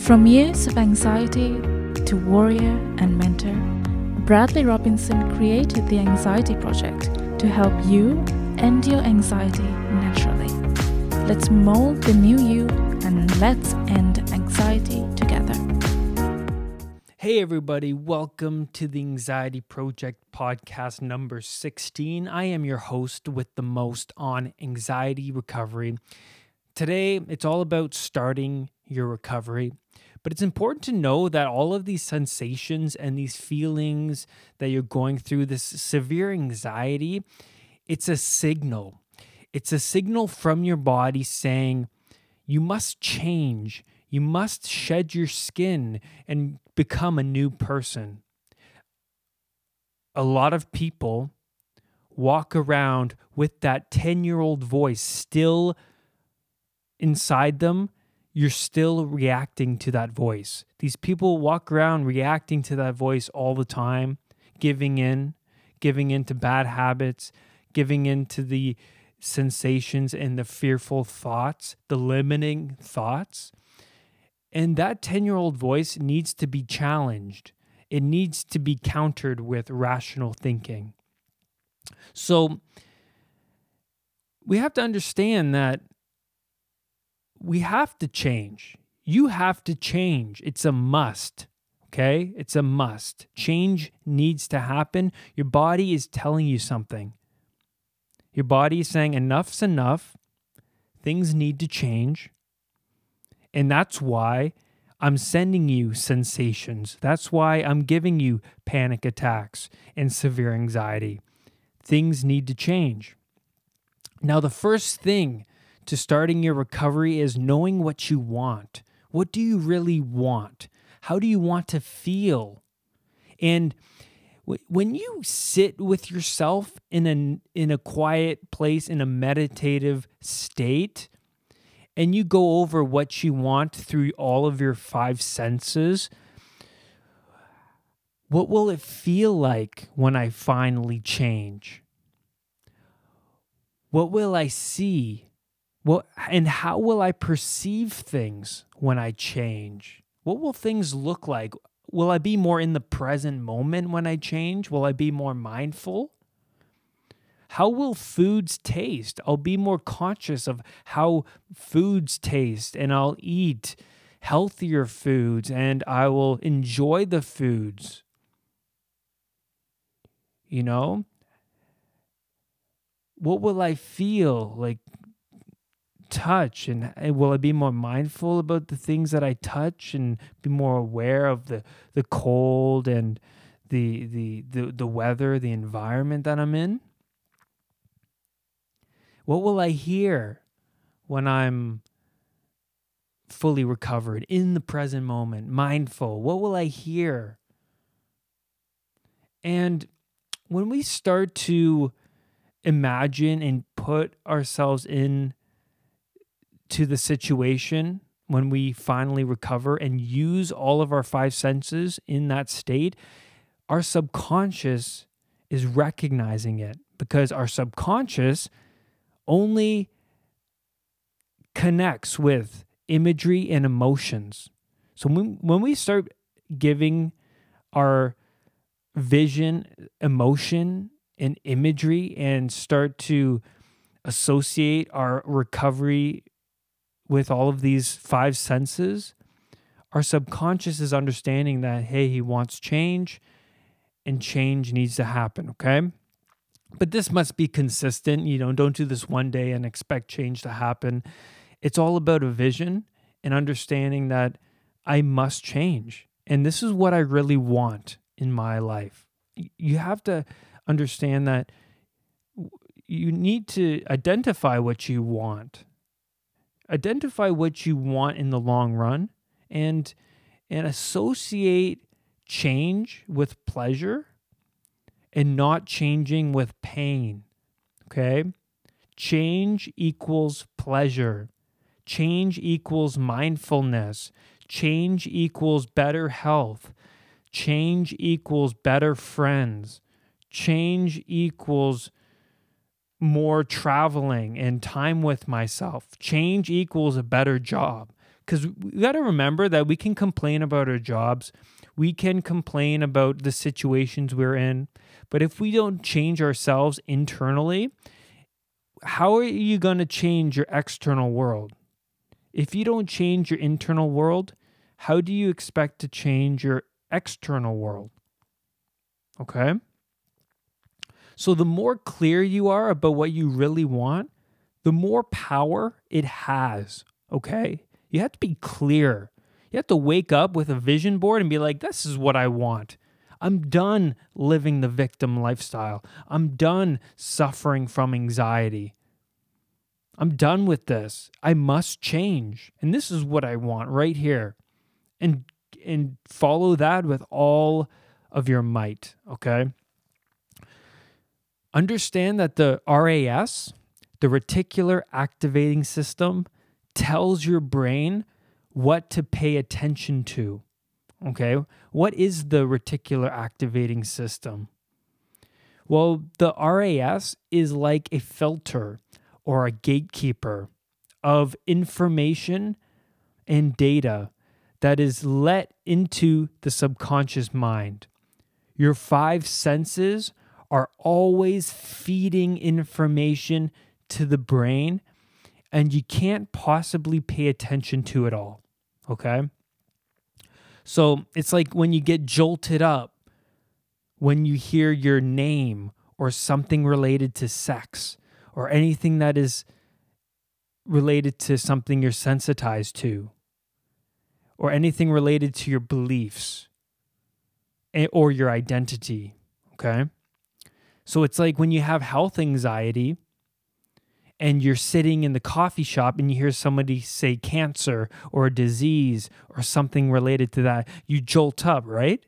From years of anxiety to warrior and mentor, Bradley Robinson created the Anxiety Project to help you end your anxiety naturally. Let's mold the new you and let's end anxiety together. Hey, everybody, welcome to the Anxiety Project podcast number 16. I am your host with the most on anxiety recovery. Today, it's all about starting your recovery. But it's important to know that all of these sensations and these feelings that you're going through, this severe anxiety, it's a signal. It's a signal from your body saying, you must change. You must shed your skin and become a new person. A lot of people walk around with that 10 year old voice still inside them you're still reacting to that voice. These people walk around reacting to that voice all the time, giving in, giving in to bad habits, giving in to the sensations and the fearful thoughts, the limiting thoughts. And that 10 year old voice needs to be challenged. It needs to be countered with rational thinking. So we have to understand that we have to change. You have to change. It's a must. Okay? It's a must. Change needs to happen. Your body is telling you something. Your body is saying enough's enough. Things need to change. And that's why I'm sending you sensations. That's why I'm giving you panic attacks and severe anxiety. Things need to change. Now, the first thing to starting your recovery is knowing what you want. What do you really want? How do you want to feel? And when you sit with yourself in a in a quiet place in a meditative state and you go over what you want through all of your five senses what will it feel like when I finally change? What will I see? Well, and how will I perceive things when I change? What will things look like? Will I be more in the present moment when I change? Will I be more mindful? How will foods taste? I'll be more conscious of how foods taste and I'll eat healthier foods and I will enjoy the foods. You know? What will I feel like touch and eh, will I be more mindful about the things that I touch and be more aware of the the cold and the the the, the weather, the environment that I'm in? What will I hear when I'm fully recovered in the present moment, mindful? What will I hear? And when we start to imagine and put ourselves in to the situation when we finally recover and use all of our five senses in that state, our subconscious is recognizing it because our subconscious only connects with imagery and emotions. So when, when we start giving our vision, emotion, and imagery and start to associate our recovery with all of these five senses, our subconscious is understanding that, hey, he wants change and change needs to happen, okay? But this must be consistent. You know, don't do this one day and expect change to happen. It's all about a vision and understanding that I must change. And this is what I really want in my life. You have to understand that you need to identify what you want identify what you want in the long run and and associate change with pleasure and not changing with pain. Okay? Change equals pleasure. Change equals mindfulness. Change equals better health. Change equals better friends. Change equals more traveling and time with myself. Change equals a better job because we got to remember that we can complain about our jobs, we can complain about the situations we're in, but if we don't change ourselves internally, how are you going to change your external world? If you don't change your internal world, how do you expect to change your external world? Okay? So, the more clear you are about what you really want, the more power it has. Okay? You have to be clear. You have to wake up with a vision board and be like, this is what I want. I'm done living the victim lifestyle. I'm done suffering from anxiety. I'm done with this. I must change. And this is what I want right here. And and follow that with all of your might, okay? Understand that the RAS, the reticular activating system, tells your brain what to pay attention to. Okay. What is the reticular activating system? Well, the RAS is like a filter or a gatekeeper of information and data that is let into the subconscious mind. Your five senses are always feeding information to the brain, and you can't possibly pay attention to it all. Okay. So it's like when you get jolted up when you hear your name or something related to sex or anything that is related to something you're sensitized to or anything related to your beliefs eh, or your identity. Okay. So it's like when you have health anxiety and you're sitting in the coffee shop and you hear somebody say cancer or a disease or something related to that, you jolt up, right?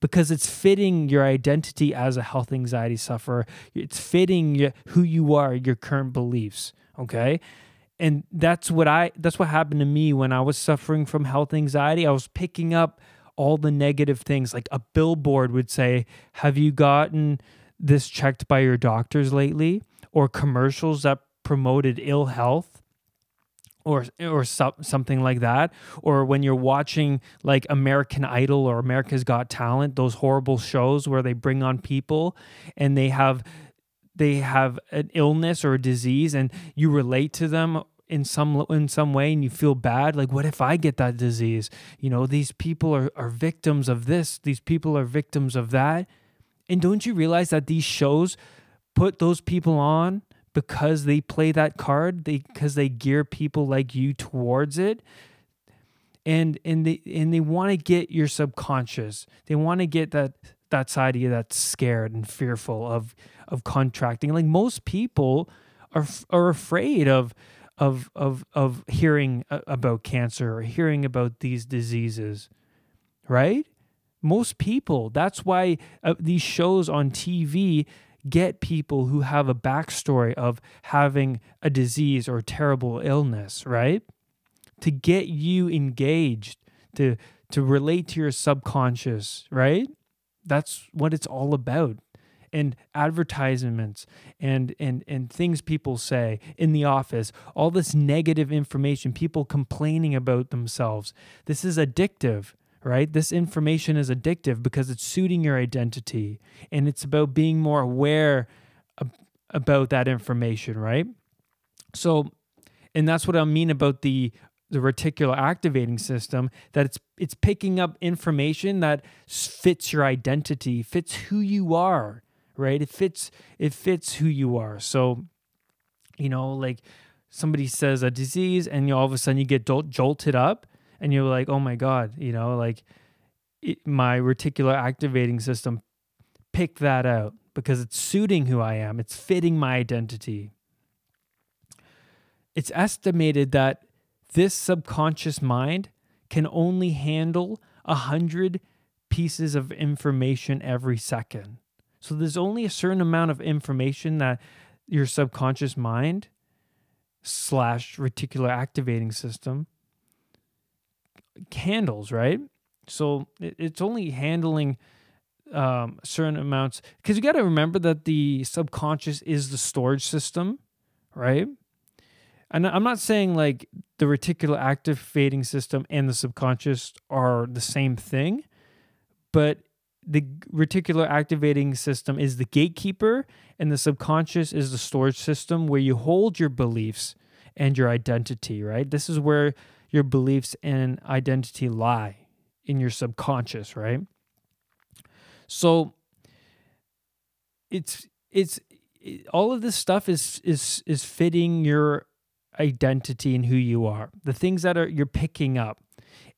Because it's fitting your identity as a health anxiety sufferer. It's fitting who you are, your current beliefs, okay? And that's what I that's what happened to me when I was suffering from health anxiety. I was picking up all the negative things like a billboard would say, "Have you gotten this checked by your doctors lately?" or commercials that promoted ill health or or so, something like that? Or when you're watching like American Idol or America's Got Talent those horrible shows where they bring on people and they have they have an illness or a disease and you relate to them in some in some way and you feel bad like what if I get that disease? You know these people are are victims of this. These people are victims of that and don't you realize that these shows put those people on because they play that card? They because they gear people like you towards it. And and they and they want to get your subconscious. They want to get that that side of you that's scared and fearful of of contracting. Like most people are are afraid of of of of hearing about cancer or hearing about these diseases right most people that's why uh, these shows on TV get people who have a backstory of having a disease or a terrible illness, right? To get you engaged, to to relate to your subconscious, right? That's what it's all about. And advertisements and and and things people say in the office, all this negative information, people complaining about themselves. This is addictive right? This information is addictive because it's suiting your identity and it's about being more aware about that information, right? So, and that's what I mean about the the reticular activating system that it's it's picking up information that fits your identity, fits who you are, right? It fits it fits who you are. So, you know, like somebody says a disease and you all of a sudden you get jolted up and you're like, oh my God, you know, like it, my reticular activating system picked that out because it's suiting who I am, it's fitting my identity. It's estimated that this subconscious mind can only handle a hundred pieces of information every second. So there's only a certain amount of information that your subconscious mind slash reticular activating system handles, right? So it's only handling um, certain amounts because you got to remember that the subconscious is the storage system, right? and I'm not saying like the reticular activating system and the subconscious are the same thing, but the reticular activating system is the gatekeeper and the subconscious is the storage system where you hold your beliefs and your identity, right? This is where your beliefs and identity lie in your subconscious, right? So it's it's it, all of this stuff is is is fitting your identity and who you are. The things that are you're picking up.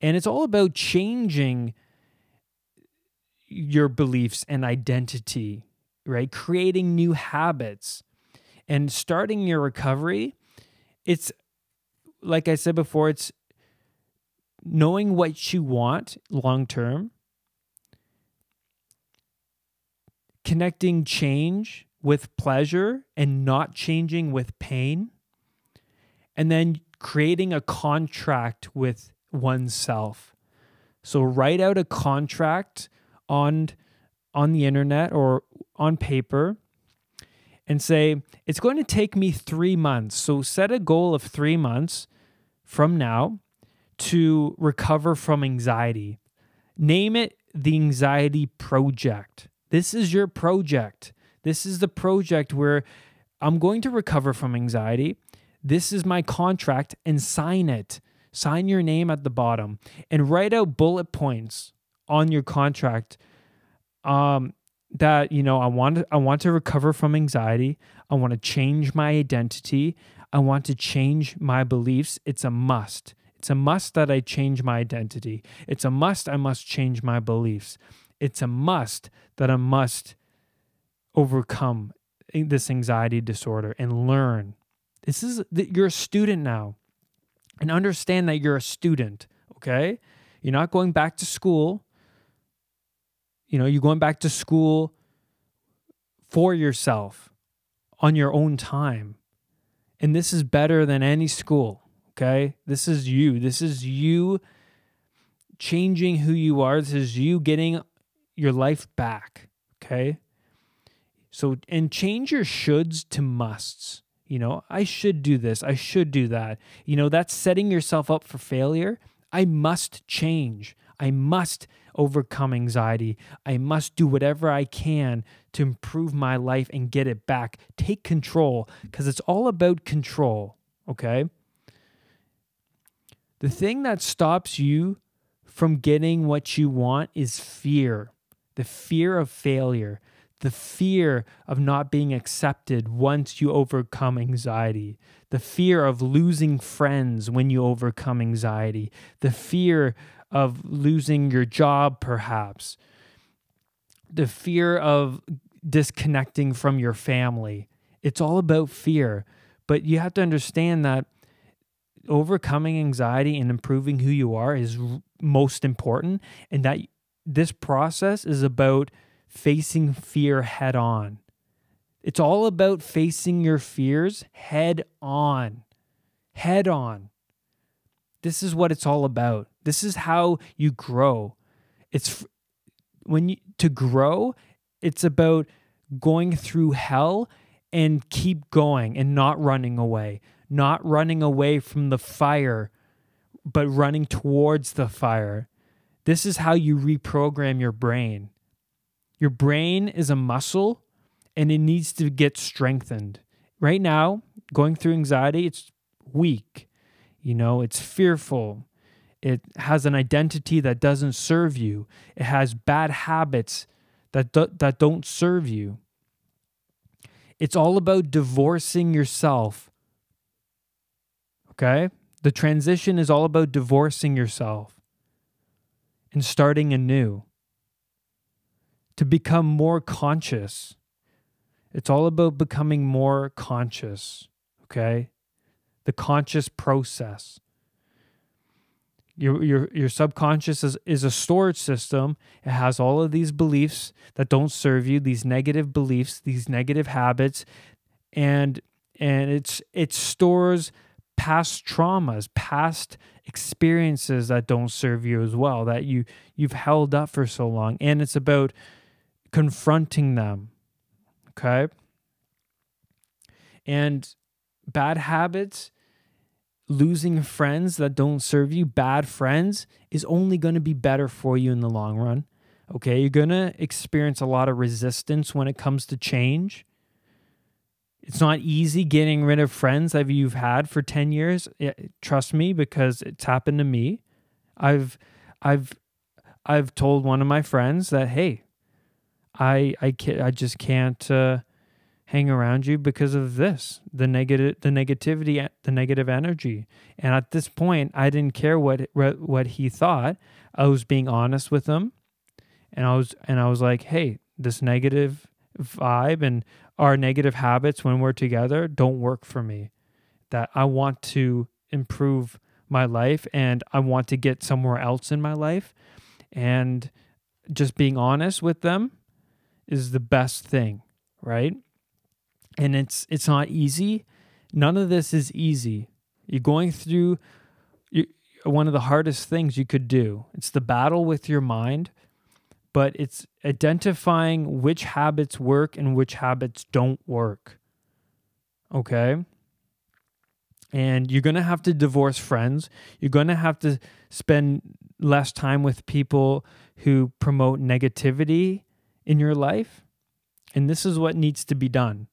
And it's all about changing your beliefs and identity, right? Creating new habits and starting your recovery. It's like I said before, it's knowing what you want long term, connecting change with pleasure and not changing with pain, and then creating a contract with oneself. So write out a contract on on the internet or on paper and say it's going to take me 3 months. So set a goal of 3 months from now to recover from anxiety. Name it the anxiety project. This is your project. This is the project where I'm going to recover from anxiety. This is my contract and sign it. Sign your name at the bottom and write out bullet points on your contract um, that you know I want I want to recover from anxiety. I want to change my identity. I want to change my beliefs. It's a must. It's a must that I change my identity. It's a must I must change my beliefs. It's a must that I must overcome this anxiety disorder and learn. This is that you're a student now. And understand that you're a student, okay? You're not going back to school. You know, you're going back to school for yourself on your own time. And this is better than any school, okay? This is you. This is you changing who you are. This is you getting your life back, okay? So, and change your shoulds to musts. You know, I should do this. I should do that. You know, that's setting yourself up for failure. I must change. I must overcome anxiety. I must do whatever I can to improve my life and get it back. Take control because it's all about control. Okay. The thing that stops you from getting what you want is fear. The fear of failure, the fear of not being accepted once you overcome anxiety, the fear of losing friends when you overcome anxiety, the fear of losing your job, perhaps, the fear of disconnecting from your family. It's all about fear. But you have to understand that overcoming anxiety and improving who you are is most important, and that this process is about facing fear head on. It's all about facing your fears head on. Head on. This is what it's all about. This is how you grow. It's when you to grow, it's about going through hell and keep going and not running away. Not running away from the fire, but running towards the fire. This is how you reprogram your brain. Your brain is a muscle and it needs to get strengthened. Right now, going through anxiety, it's weak. You know, it's fearful. It has an identity that doesn't serve you. It has bad habits that do, that don't serve you. It's all about divorcing yourself. Okay? The transition is all about divorcing yourself and starting anew, to become more conscious. It's all about becoming more conscious, okay? The conscious process. Your, your, your subconscious is, is a storage system. It has all of these beliefs that don't serve you, these negative beliefs, these negative habits, and and it's it stores past traumas, past experiences that don't serve you as well that you you've held up for so long and it's about confronting them. Okay? And bad habits losing friends that don't serve you, bad friends, is only going to be better for you in the long run. Okay, you're going to experience a lot of resistance when it comes to change. It's not easy getting rid of friends that you've had for 10 years. Trust me because it's happened to me. I've I've I've told one of my friends that hey, I I can't, I just can't uh, hang around you because of this the negative the negativity the negative energy. And at this point i didn't care what what he thought. I was being honest with him. And i was and i was like hey this negative vibe and our negative habits when we're together don't work for me. That i want to improve my life and i want to get somewhere else in my life. And just being honest with them is the best thing right and it's it's not easy. None of this is easy. You're going through one of the hardest things you could do. It's the battle with your mind, but it's identifying which habits work and which habits don't work. Okay? And you're going to have to divorce friends. You're going to have to spend less time with people who promote negativity in your life. And this is what needs to be done.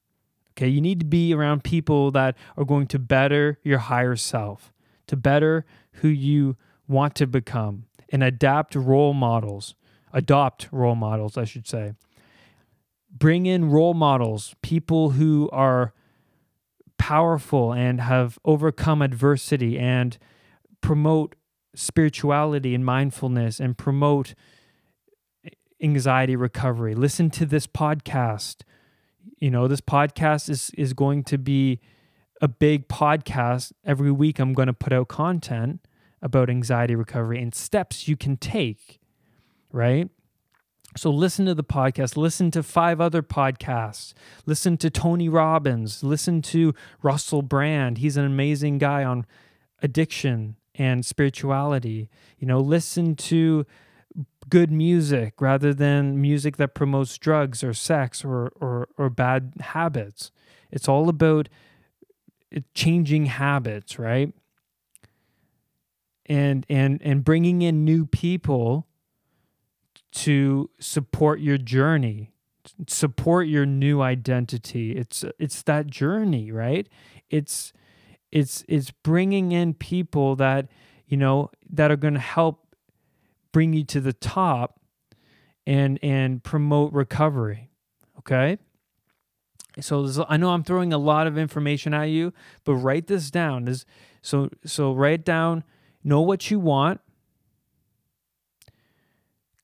Okay, you need to be around people that are going to better your higher self, to better who you want to become, and adapt role models, adopt role models, I should say. Bring in role models, people who are powerful and have overcome adversity and promote spirituality and mindfulness and promote anxiety recovery. Listen to this podcast you know this podcast is is going to be a big podcast. Every week i'm going to put out content about anxiety recovery and steps you can take right? So listen to the podcast listen to five other podcasts listen to tony robbins listen to russell brand. He's an amazing guy on addiction and spirituality. You know listen to good music rather than music that promotes drugs or sex or, or, or bad habits. It's all about uh, changing habits, right? And and and bringing in new people to support your journey, support your new identity. It's it's that journey, right? It's it's it's bringing in people that you know that are going to help bring you to the top and and promote recovery okay? So i know i'm throwing a lot of information at you but write this down. Is so so write down know what you want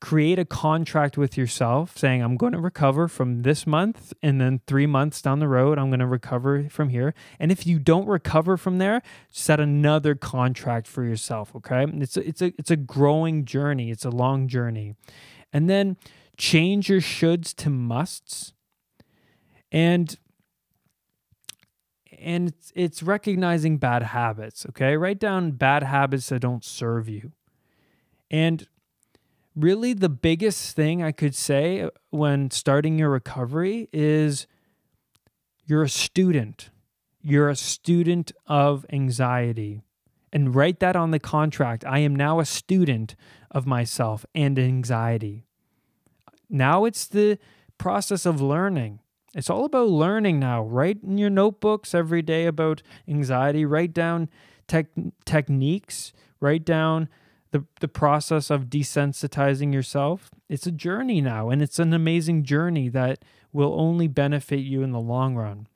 create a contract with yourself saying, I'm going to recover from this month, and then three months down the road, I'm going to recover from here. And if you don't recover from there, set another contract for yourself. Okay. It's a, it's a, it's a growing journey, it's a long journey. And then change your shoulds to musts. And and it's, it's recognizing bad habits, okay? Write down bad habits that don't serve you. And really the biggest thing I could say uh, when starting your recovery is you're a student. You're a student of anxiety. And write that on the contract. I am now a student of myself and anxiety. Now it's the process of learning. It's all about learning now. Write in your notebooks every day about anxiety. Write down tech- techniques. Write down the the process of desensitizing yourself. It's a journey now and it's an amazing journey that will only benefit you in the long run.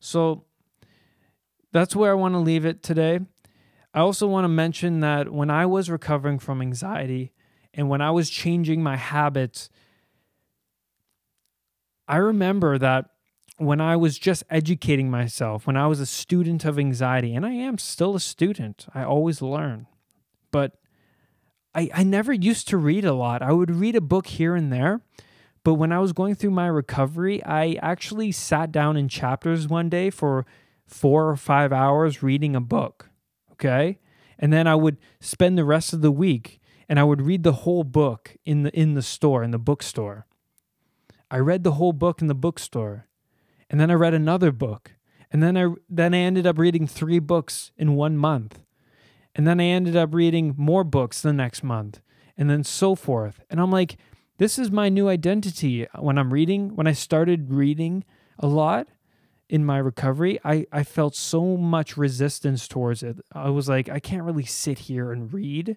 So that's where I want to leave it today. I also want to mention that when I was recovering from anxiety and when I was changing my habits, I remember that when I was just educating myself, when I was a student of anxiety, and I am still a student, I always learn but I, I never used to read a lot. I would read a book here and there. But when I was going through my recovery, I actually sat down in chapters one day for four or five hours reading a book. Okay. And then I would spend the rest of the week and I would read the whole book in the in the store, in the bookstore. I read the whole book in the bookstore. And then I read another book. And then I then I ended up reading 3 books in 1 month. And then I ended up reading more books the next month and then so forth. And I'm like, this is my new identity. When I'm reading, when I started reading a lot in my recovery, I, I felt so much resistance towards it. I was like, I can't really sit here and read.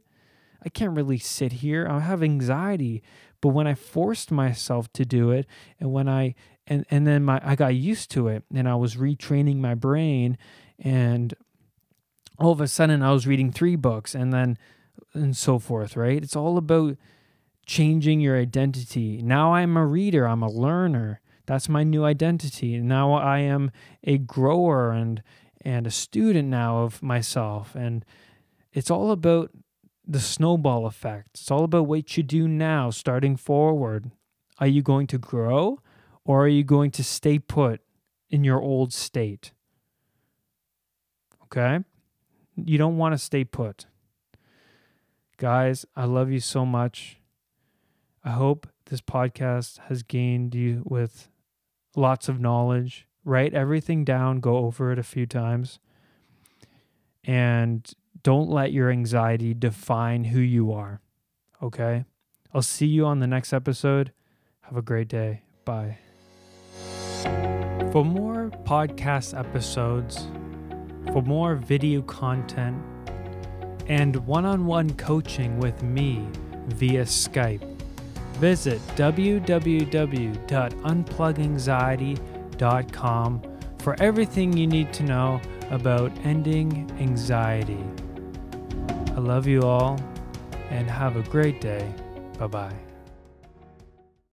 I can't really sit here. I have anxiety. But when I forced myself to do it, and when I and and then my I got used to it, and I was retraining my brain, and all of a sudden I was reading three books, and then and so forth. Right? It's all about changing your identity. Now I'm a reader. I'm a learner. That's my new identity. Now I am a grower and and a student now of myself, and it's all about the snowball effect. It's all about what you do now, starting forward. Are you going to grow or are you going to stay put in your old state? Okay? You don't want to stay put. Guys, I love you so much. I hope this podcast has gained you with lots of knowledge. Write everything down, go over it a few times. And don't let your anxiety define who you are. Okay? I'll see you on the next episode. Have a great day. Bye. For more podcast episodes, for more video content, and one on one coaching with me via Skype, visit www.unpluganxiety.com for everything you need to know about ending anxiety. I love you all and have a great day. Bye bye.